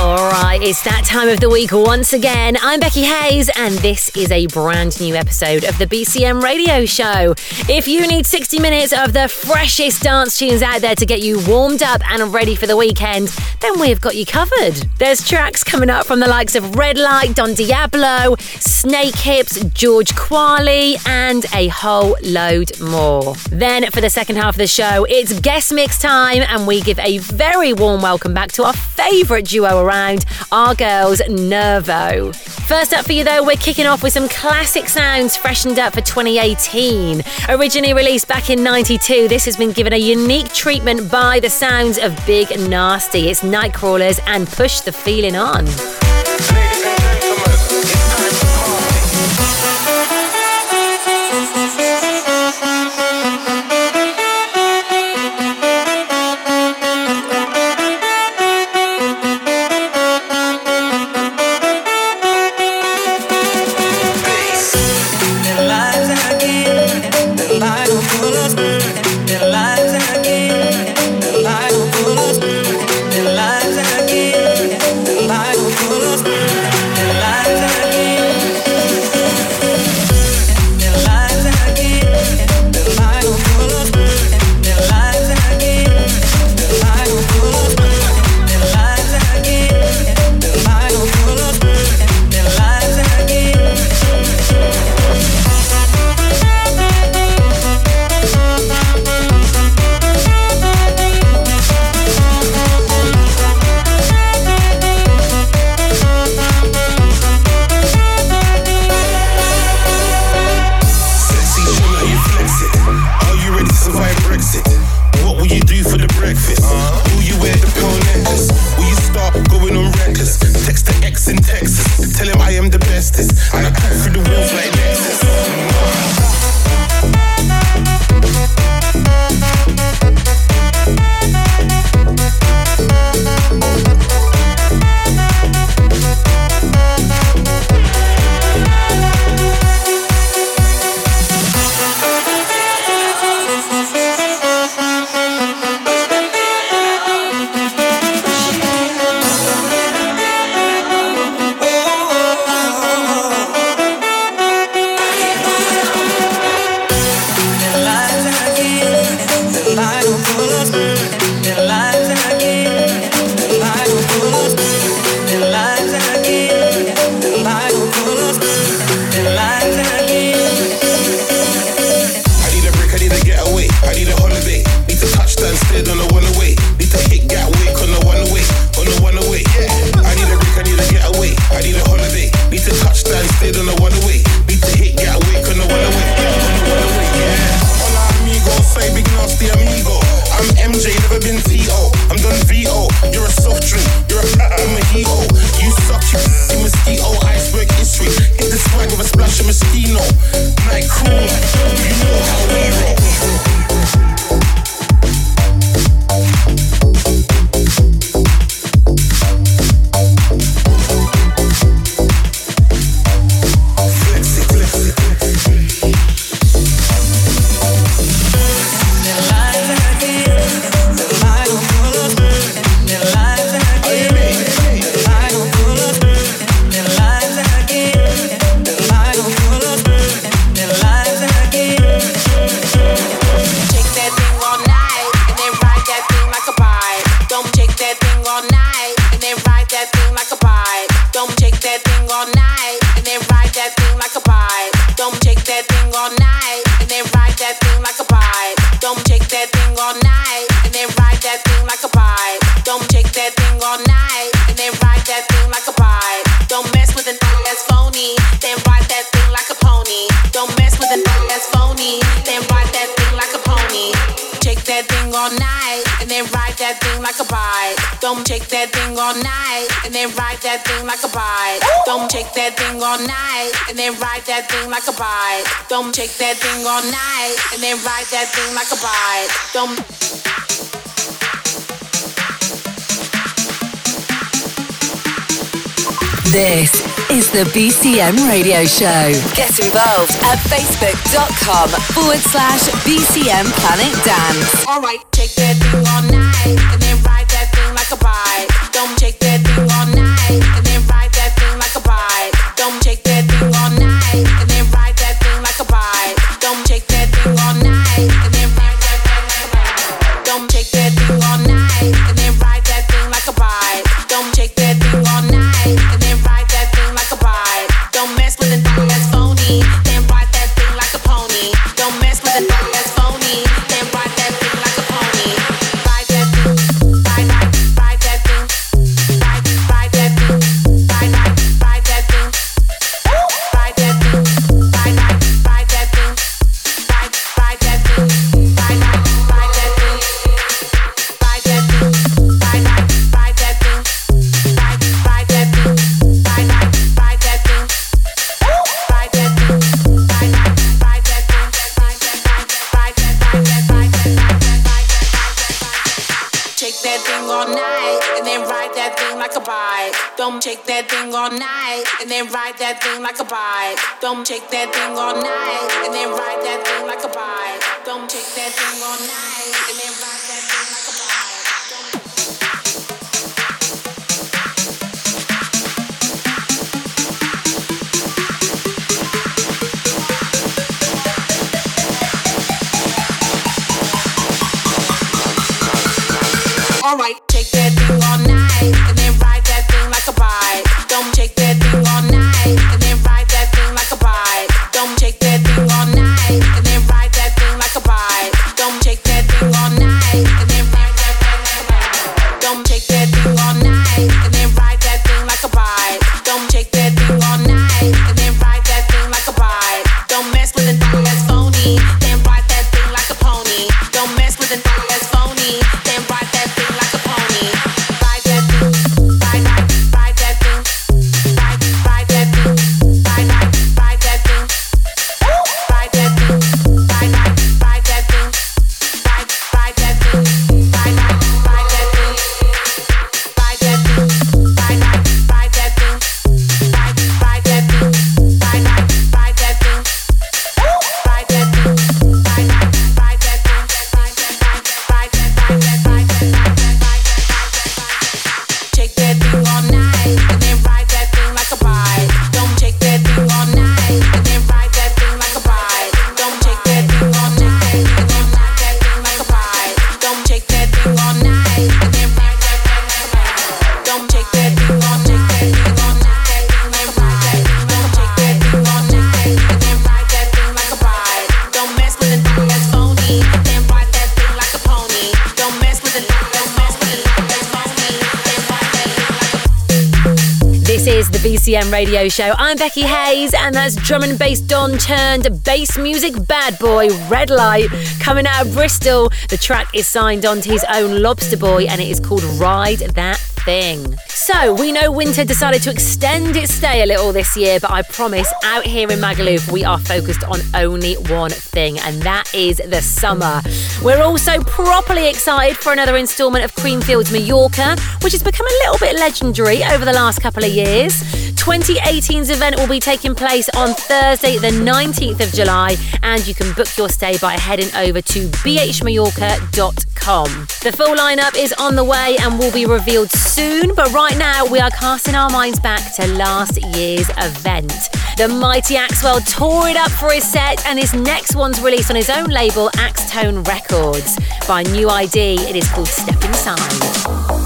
All right, it's that time of the week once again. I'm Becky Hayes, and this is a brand new episode of the BCM Radio Show. If you need 60 minutes of the freshest dance tunes out there to get you warmed up and ready for the weekend, then we've got you covered. There's tracks coming up from the likes of Redlight, Don Diablo, Snakehips, George Kwali, and a whole load more. Then for the second half of the show, it's guest mix time, and we give a very warm welcome back to our favourite duo around, our girls Nervo. First up for you though, we're kicking off with some classic sounds freshened up for 2018. Originally released back in 92, this has been given a unique treatment by the sounds of Big Nasty. It's Nightcrawlers and Push the Feeling On. The BCM radio show. Get involved at facebook.com forward slash BCM Planet Dance. All right. radio show. I'm Becky Hayes, and that's drum and bass Don turned bass music bad boy Redlight coming out of Bristol. The track is signed on to his own Lobster Boy, and it is called Ride That Thing. So, we know winter decided to extend its stay a little this year, but I promise out here in Magaluf, we are focused on only one thing, and that is the summer. We're also properly excited for another instalment of Creamfields Mallorca, which has become a little bit legendary over the last couple of years. 2018's event will be taking place on Thursday, the 19th of July, and you can book your stay by heading over to bhmallorca.com the full lineup is on the way and will be revealed soon, but right now we are casting our minds back to last year's event. The mighty Axwell tore it up for his set, and his next one's released on his own label, Axtone Records. By New ID, it is called Step Inside.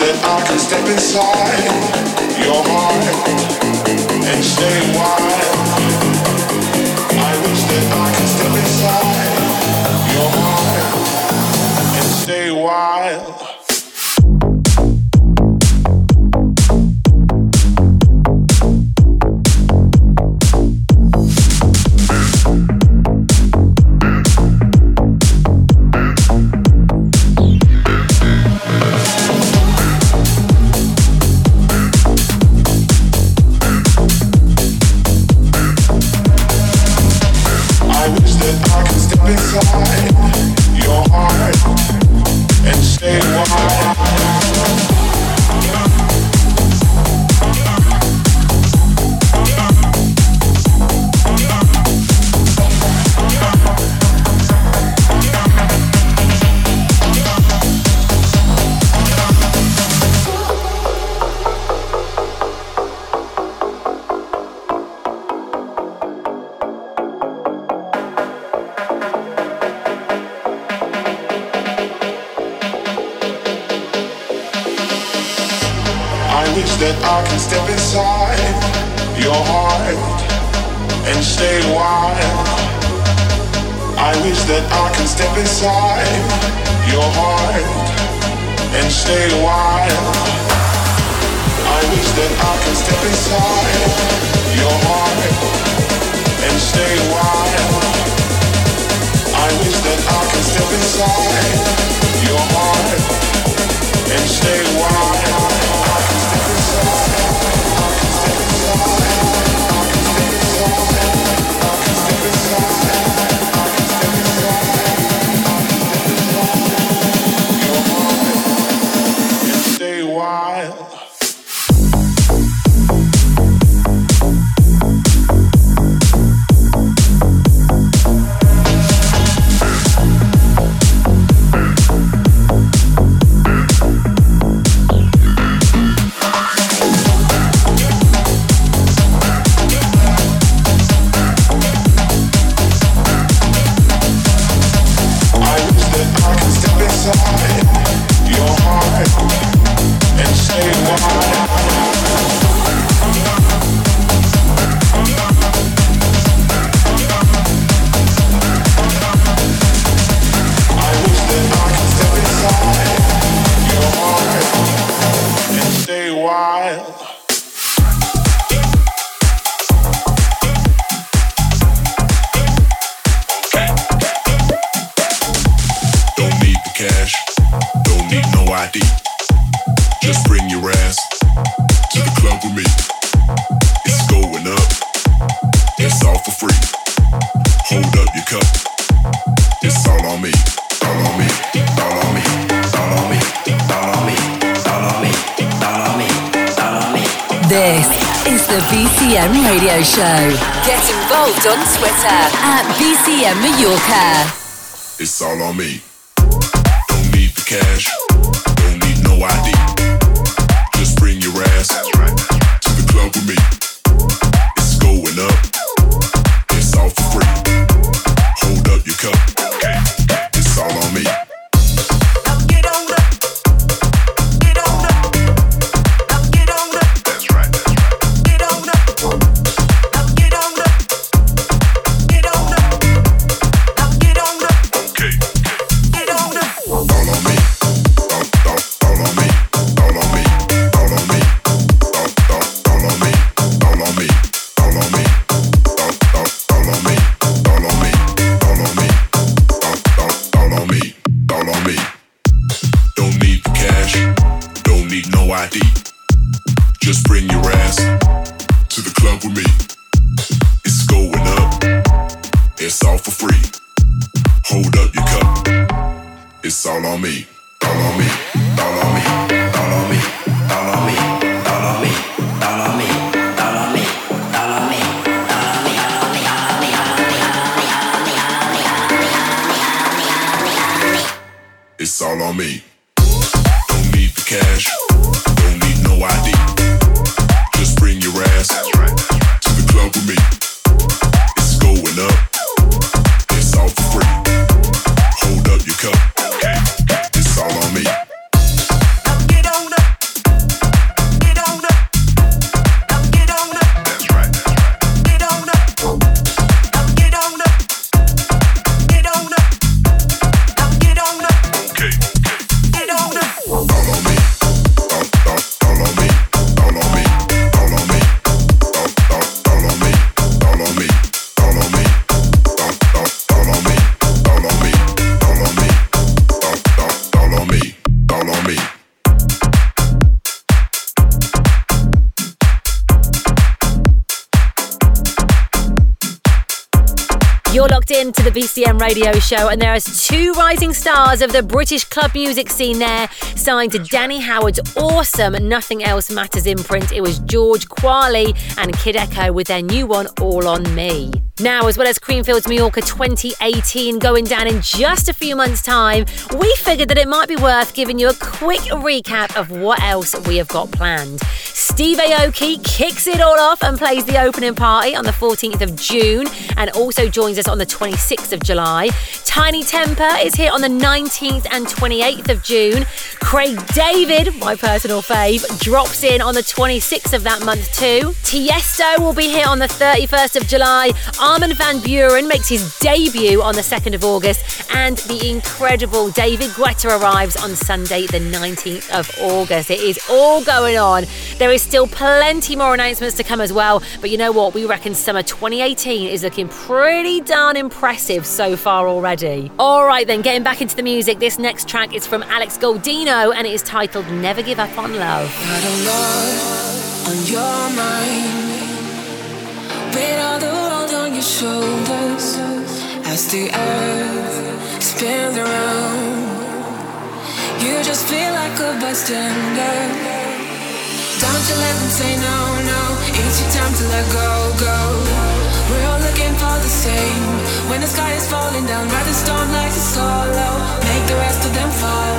that I can step inside your heart and stay wild. Show. Mallorca. It's all on me. Don't need the cash, don't need no ID. Just bring your ass to the club with me. The BCM radio show, and there are two rising stars of the British club music scene there, signed to Danny Howard's awesome Nothing Else Matters imprint. It was George Kwali and Kid Echo with their new one, All on Me. Now, as well as Creamfields Mallorca 2018 going down in just a few months' time, we figured that it might be worth giving you a quick recap of what else we have got planned. Steve Aoki kicks it all off and plays the opening party on the 14th of June and also joins us on the 26th of July. Tinie Tempah is here on the 19th and 28th of June. Craig David, my personal fave, drops in on the 26th of that month too. Tiesto will be here on the 31st of July. Armin van Buuren makes his debut on the 2nd of August, and the incredible David Guetta arrives on Sunday, the 19th of August. It is all going on. There is still plenty more announcements to come as well, but you know what? We reckon summer 2018 is looking pretty darn impressive so far already. All right, then, getting back into the music, this next track is from Alex Goldino and it is titled Never Give Up on Love. Weight of the world on your shoulders as the earth spins around. You just feel like a bystander. Don't you let them say no, no. It's your time to let go, go. We're all looking for the same. When the sky is falling down, ride the storm like a solo. Make the rest of them follow,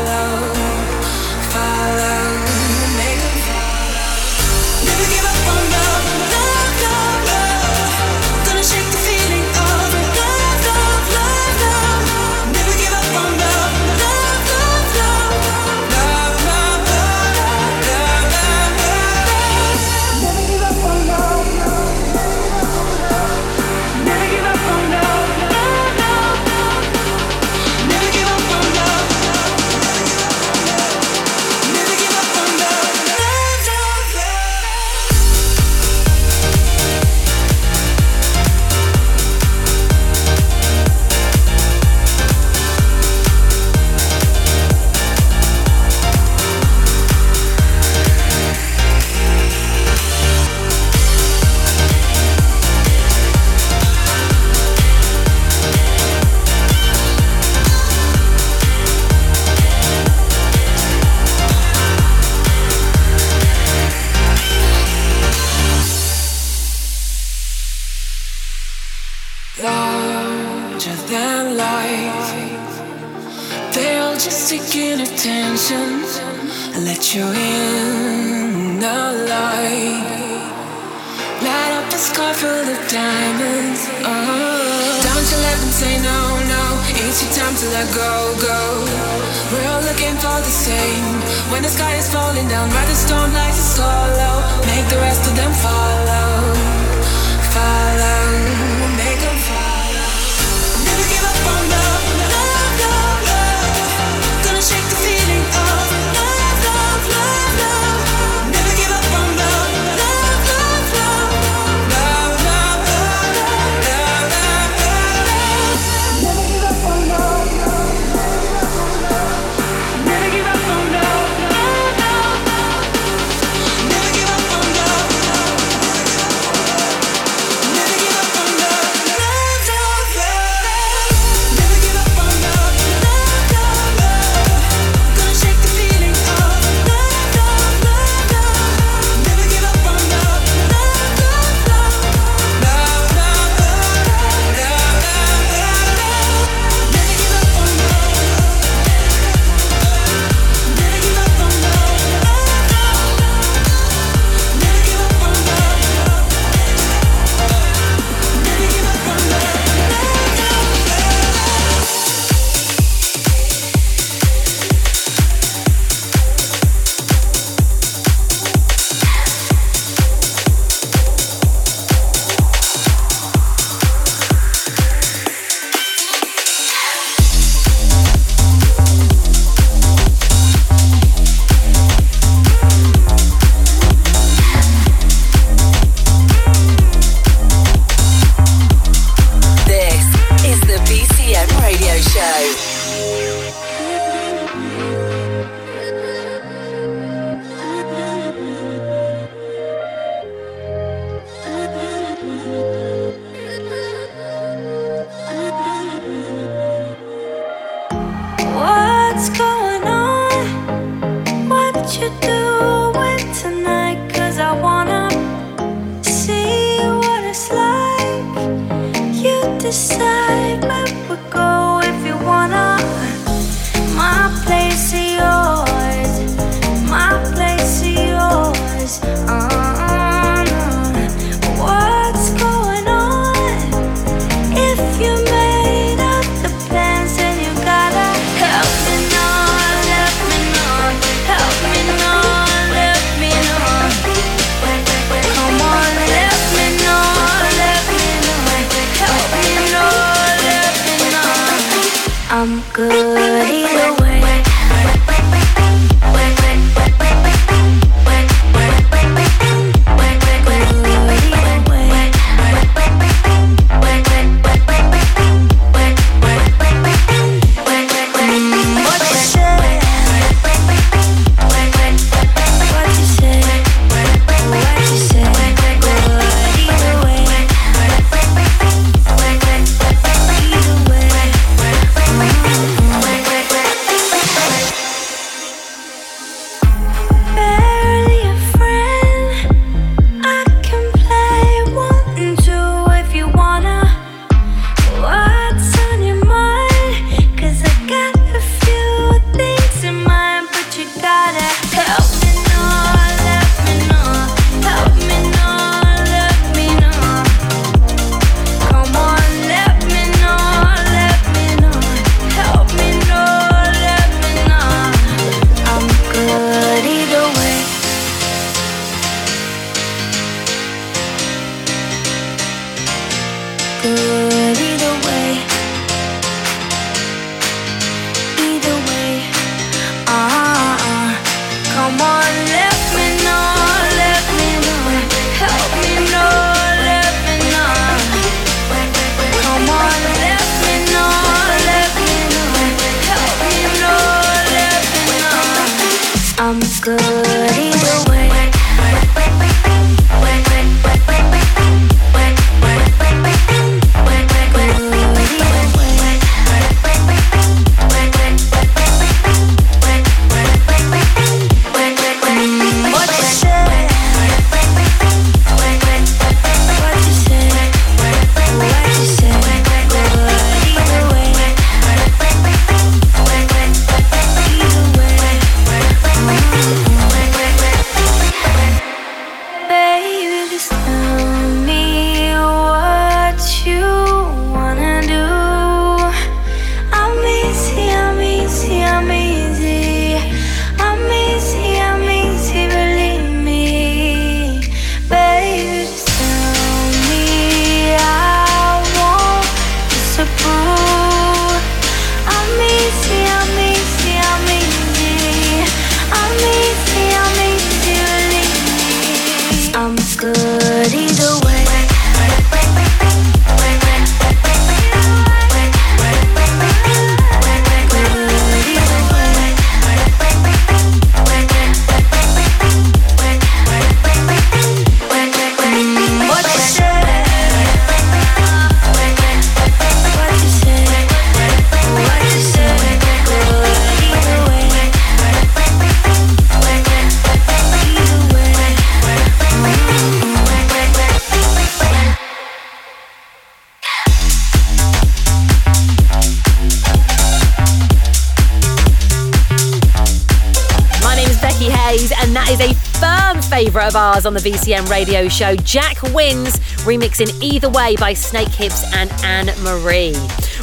of ours on the BCM radio show, Jack Wins, remixing Either Way by Snakehips and Anne Marie.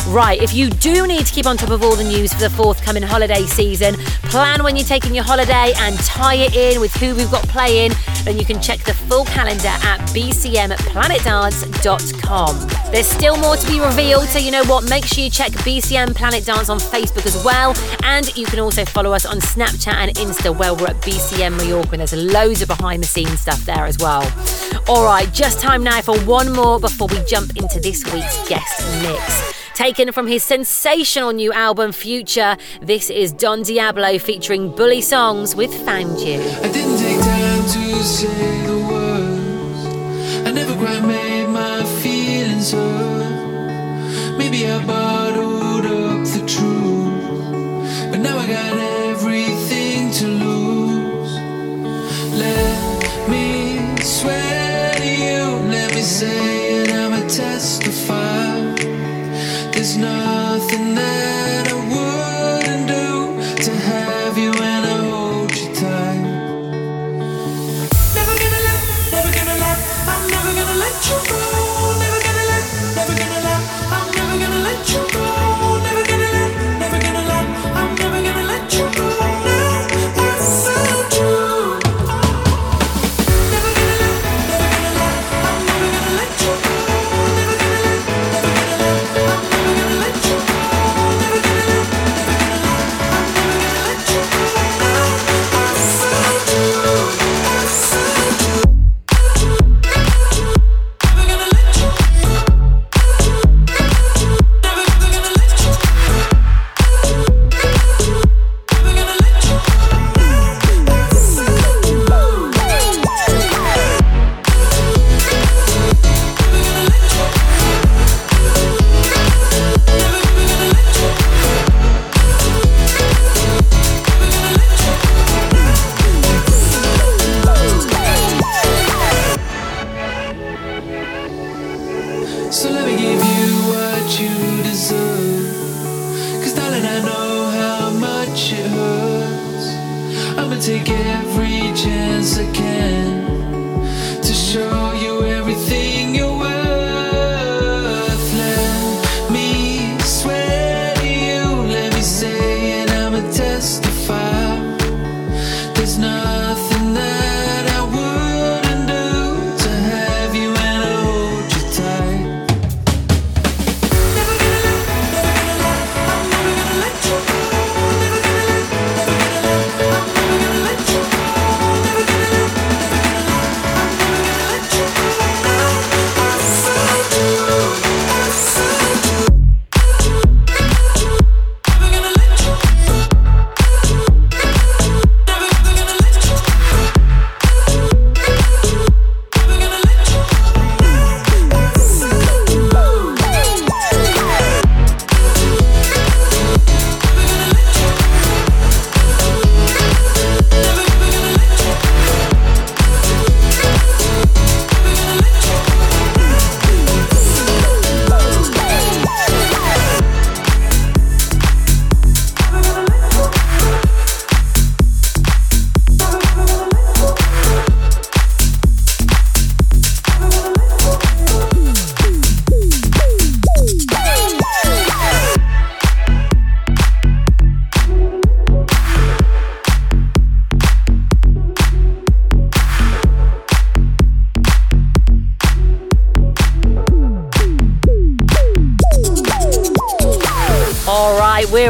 Right, if you do need to keep on top of all the news for the forthcoming holiday season, plan when you're taking your holiday and tie it in with who we've got playing, then you can check the full calendar at bcmplanetdance.com. There's still more to be revealed, so you know what? Make sure you check BCM Planet Dance on Facebook as well. And you can also follow us on Snapchat and Insta where we're at BCM Mallorca, and there's loads of behind the scenes stuff there as well. All right, just time now for one more before we jump into this week's guest mix. Taken from his sensational new album Future, this is Don Diablo featuring Bullysongs with Found You. I didn't take time to say the words. I never quite made my feelings hurt. Maybe I bottled up the truth, but now I got everything to lose. Let me swear to you, let me say it, I'm a testify.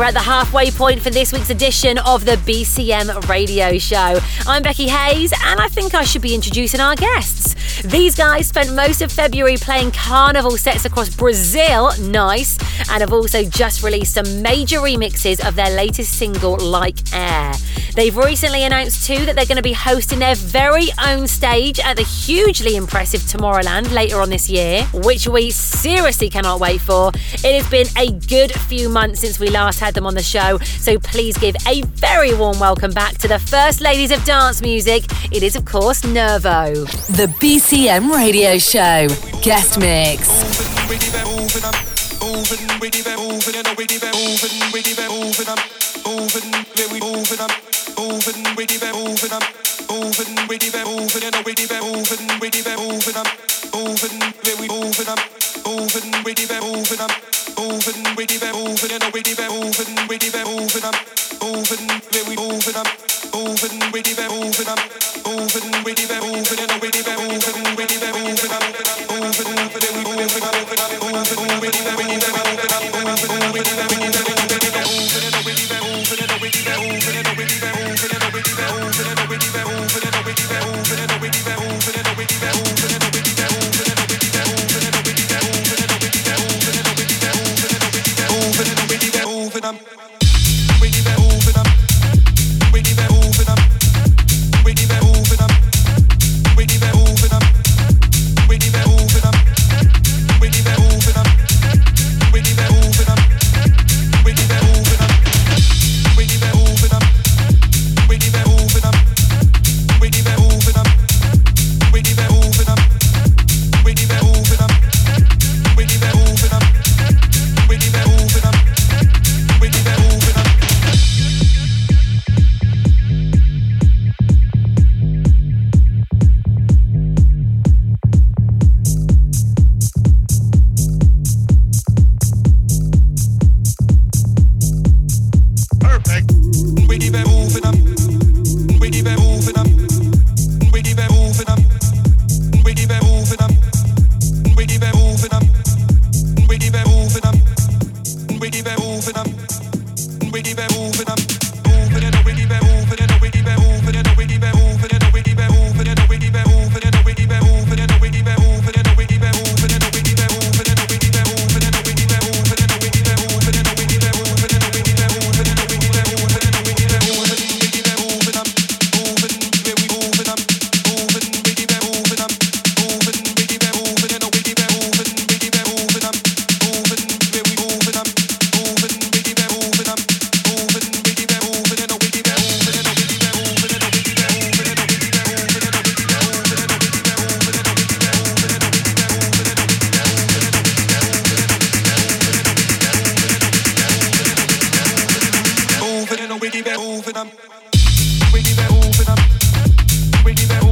At the halfway point for this week's edition of the BCM radio show. I'm Becky Hayes, and I think I should be introducing our guests. These guys spent most of February playing carnival sets across Brazil, nice, and have also just released some major remixes of their latest single, Like Air. They've recently announced too that they're going to be hosting their very own stage at the hugely impressive Tomorrowland later on this year, which we seriously cannot wait for. It has been a good few months since we last had them on the show, so please give a very warm welcome back to the first ladies of dance music. It is, of course, Nervo. The BCM Radio Show. Guest Mix. moving moving, we keep it moving, I'm moving, we keep it moving, and we keep it moving, we keep it moving, I'm moving, we moving, I'm moving, we keep it moving, I'm moving, we keep it moving, and we keep it moving, we keep it moving, I'm moving, we moving, I'm moving, we keep it moving, I'm moving, we keep it moving, and we keep it moving, we keep it moving, I'm moving, we moving, I'm moving, we keep it moving, we keep it moving, we keep it moving, we keep it moving. winning that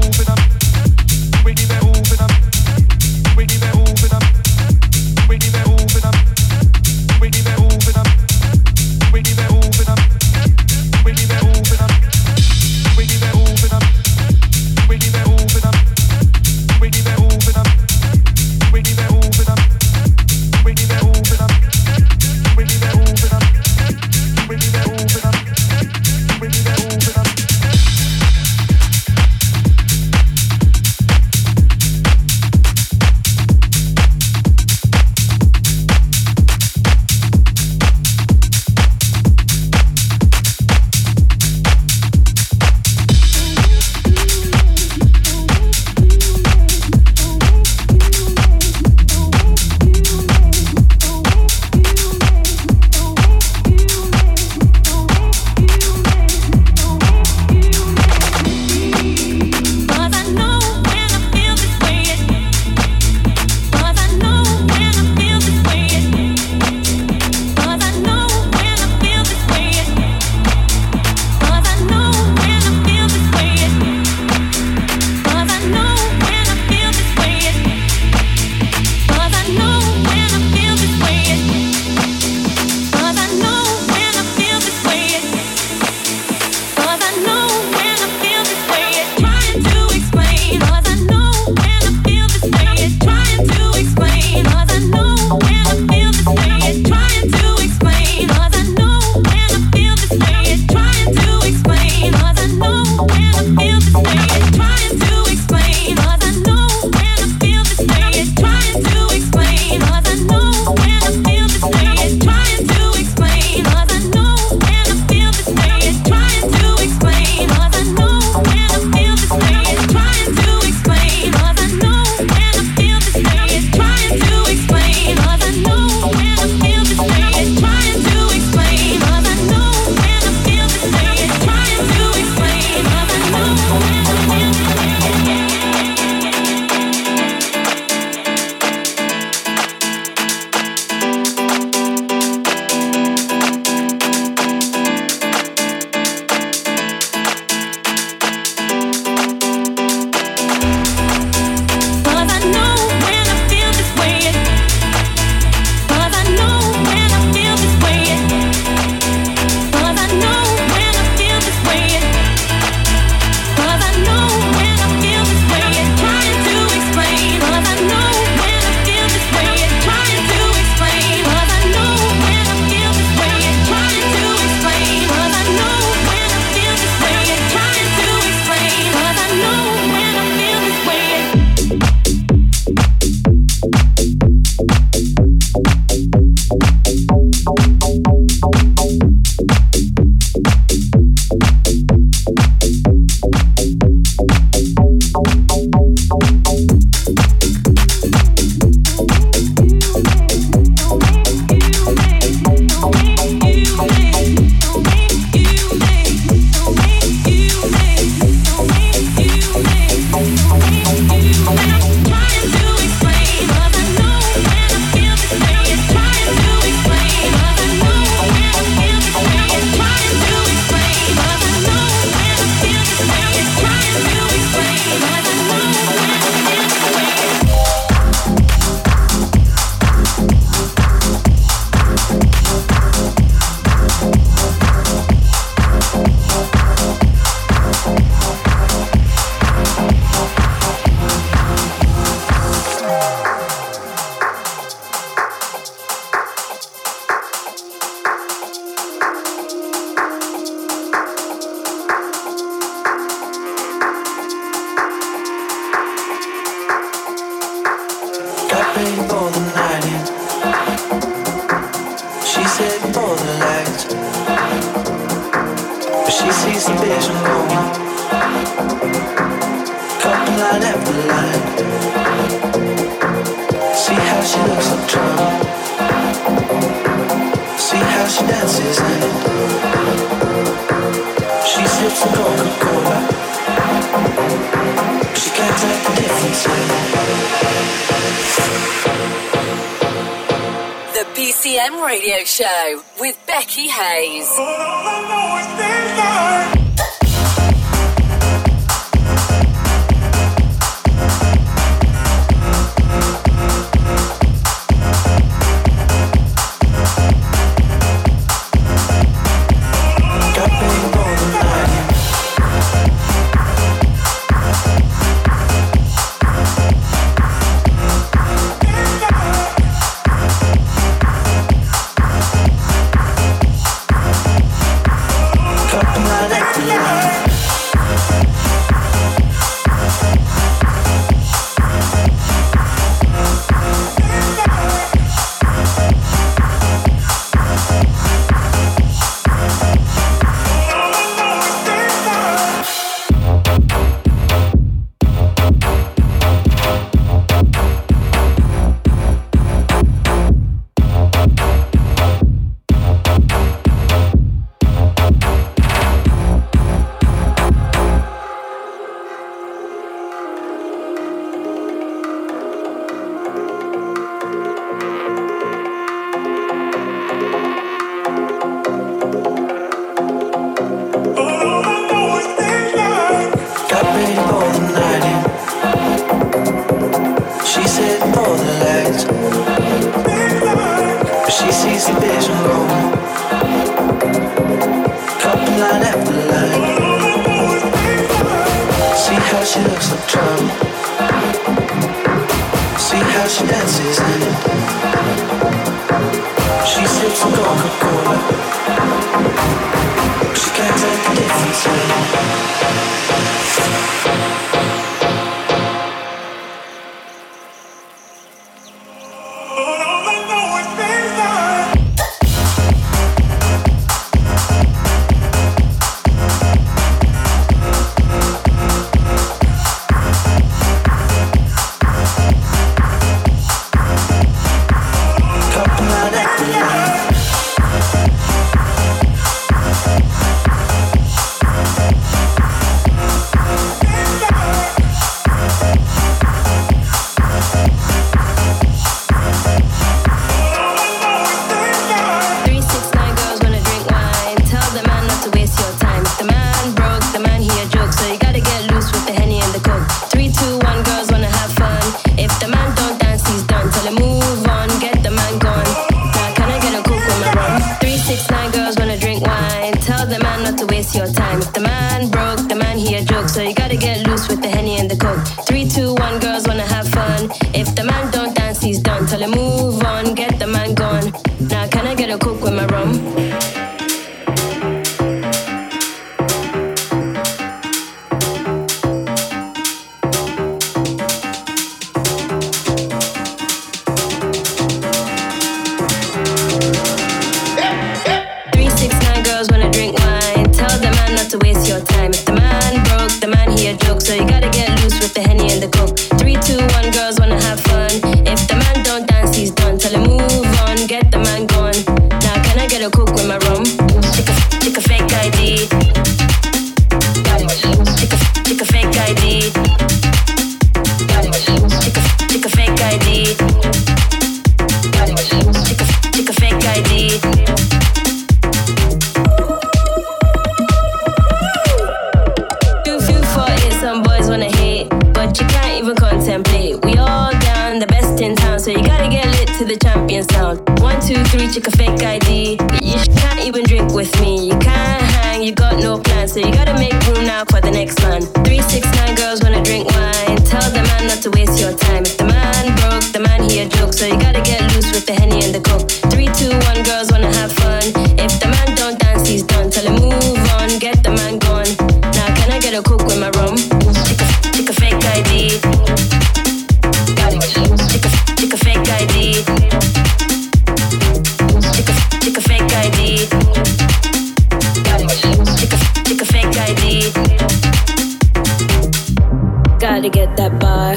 to get that bar.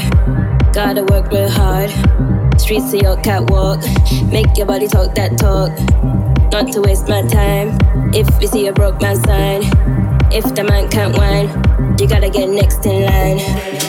Gotta work real hard. Streets of your catwalk. Make your body talk that talk. Not to waste my time. If you see a broke man sign, if the man can't whine, you gotta get next in line.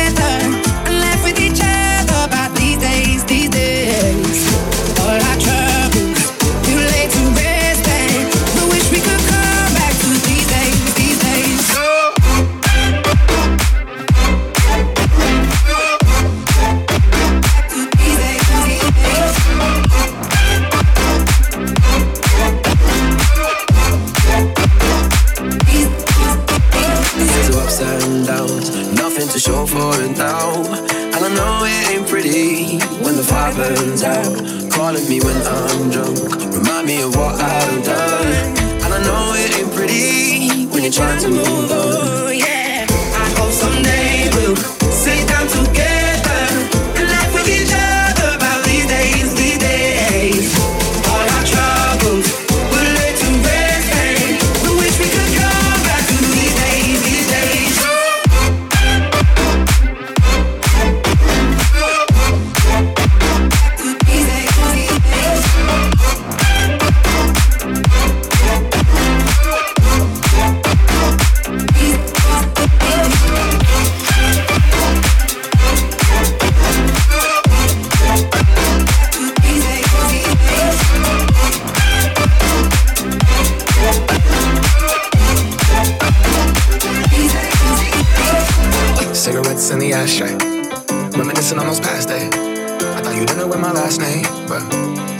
you didn't know where my last name, but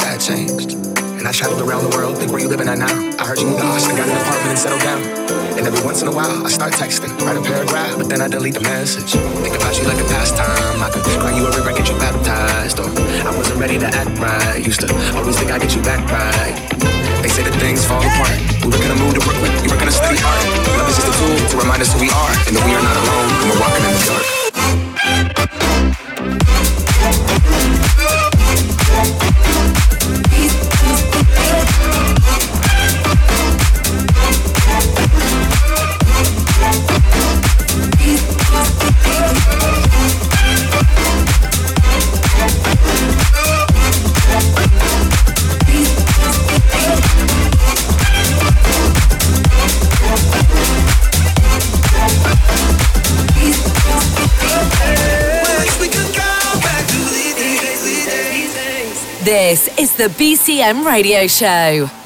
that changed. And I traveled around the world, think where you living at now. I heard you moved to Austin, got an apartment and settled down. And every once in a while, I start texting, write a paragraph, but then I delete the message. Think about you like a pastime. I could cry you a river, get you baptized. Or I wasn't ready to act right. Used to always think I'd get you back right. They say that things fall apart. We were gonna move to Brooklyn, you were gonna study art. Love is just a tool to remind us who we are, and that we are not alone when we're walking in the dark. Peace. This is the BCM Radio Show.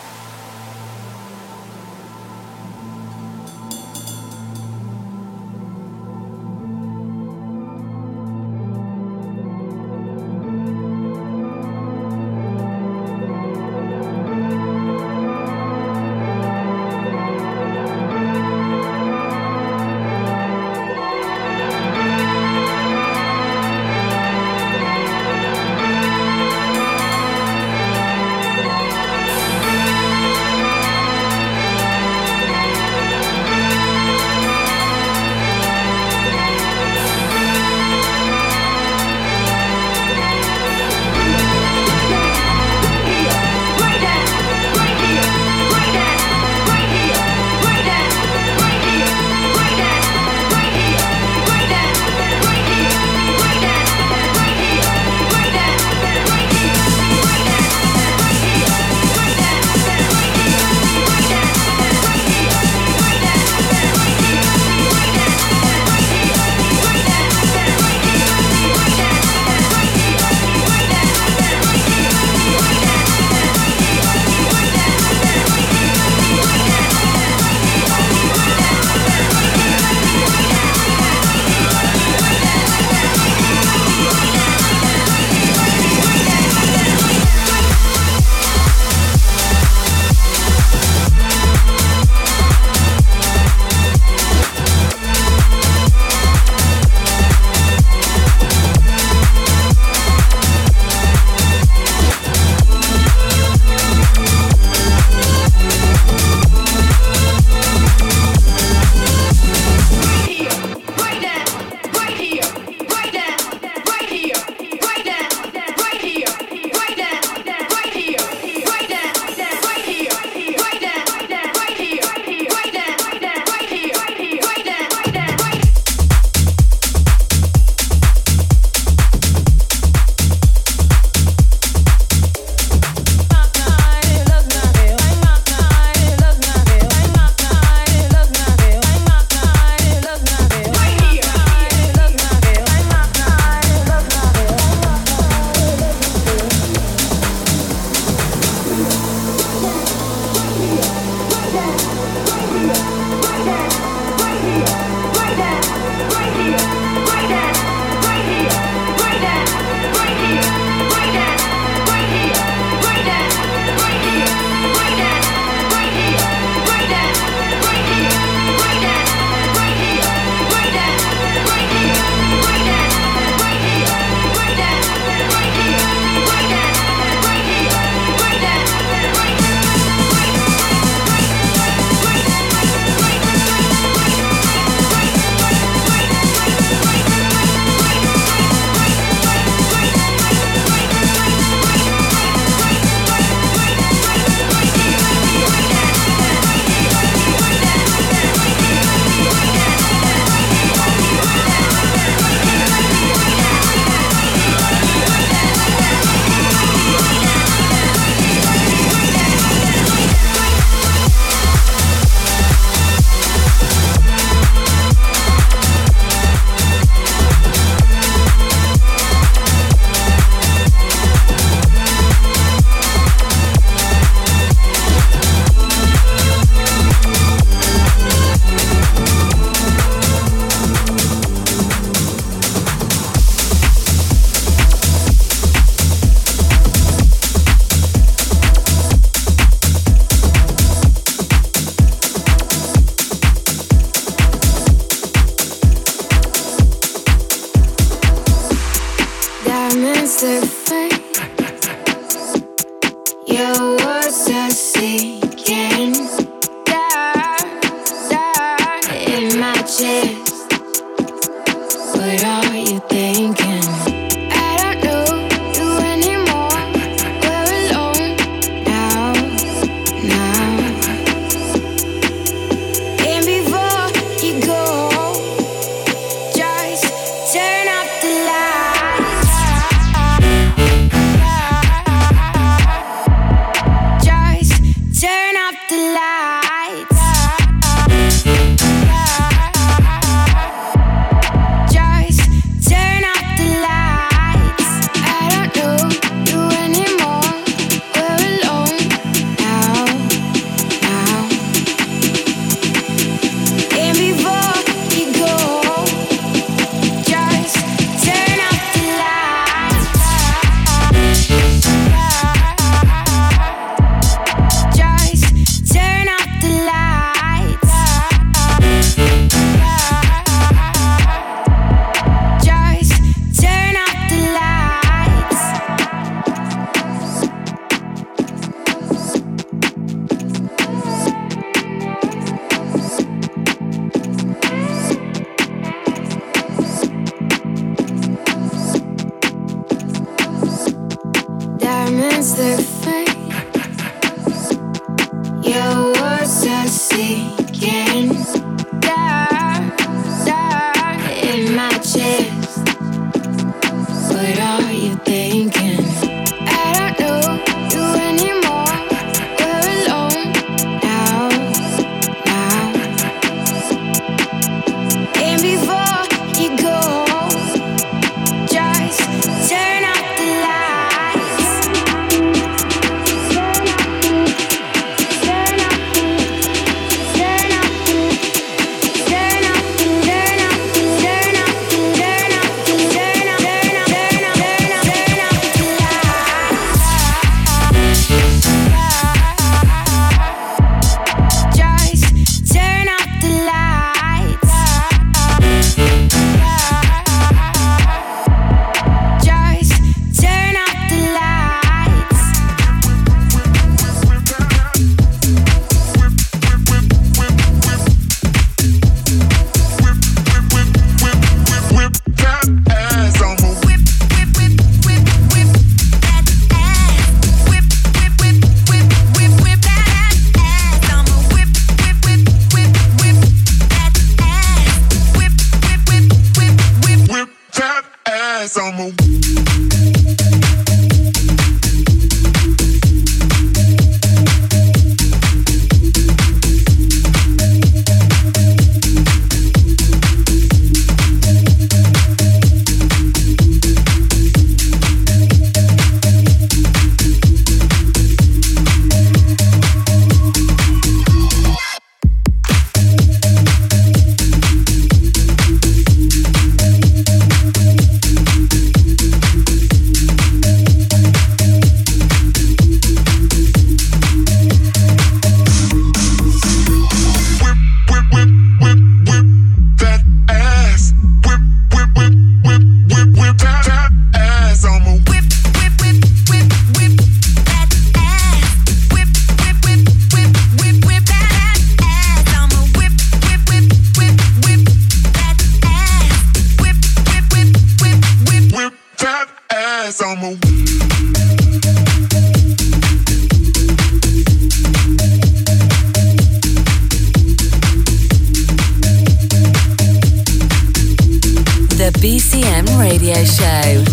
Every time Radio Show.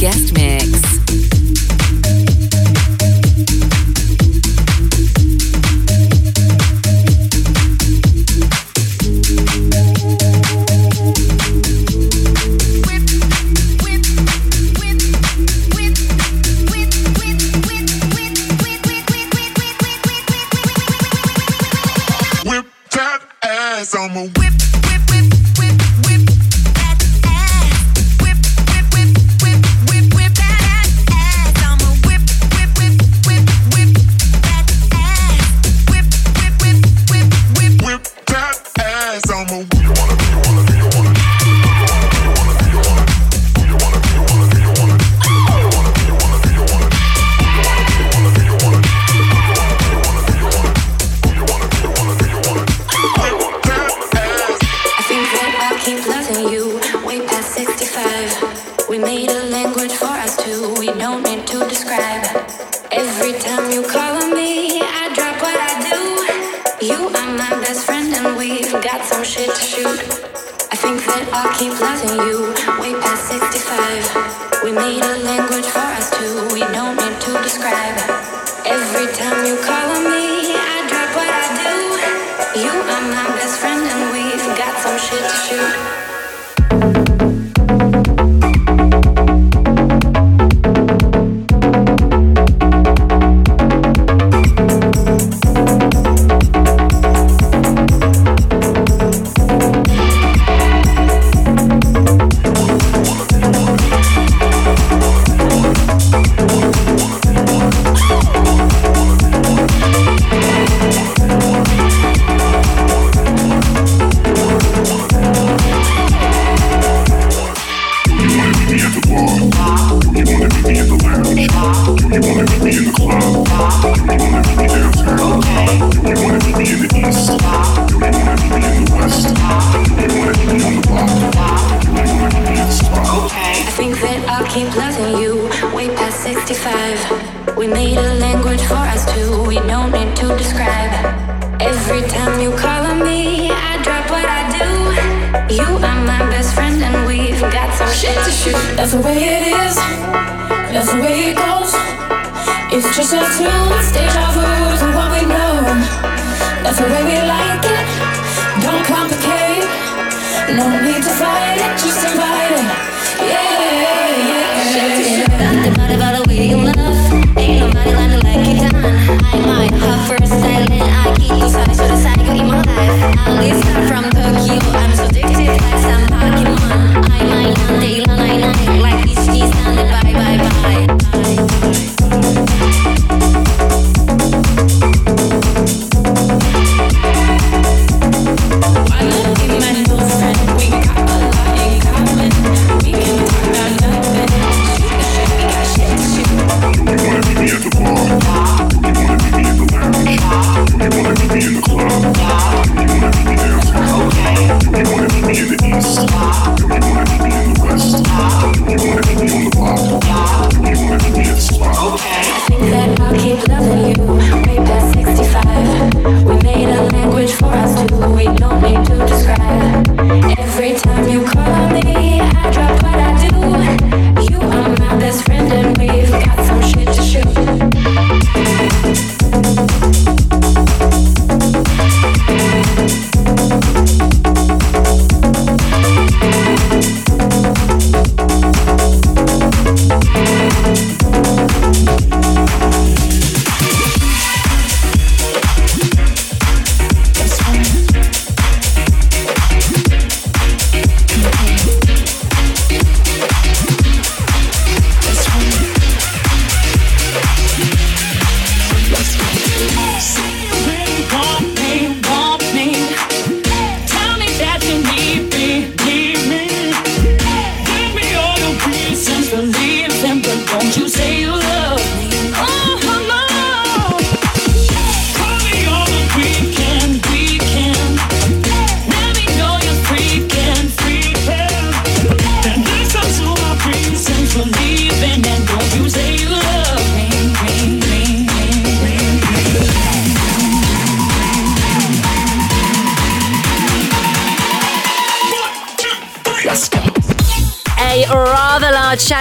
Guest me,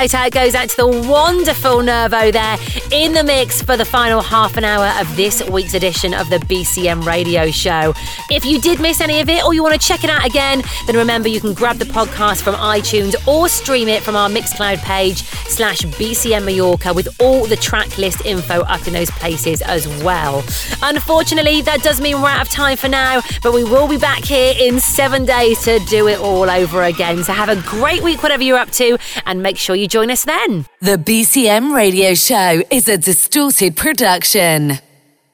shout out goes out to the wonderful Nervo there in the mix for the final half an hour of this week's edition of the BCM radio show. If you did miss any of it or you want to check it out again, then remember you can grab the podcast from iTunes or stream it from our Mixcloud page slash BCM Mallorca with all the track list info up in those places as well. Unfortunately, that does mean we're out of time for now, but we will be back here in seven days to do it all over again. So have a great week, whatever you're up to, and make sure you join us then. The BCM Radio Show is a distorted production.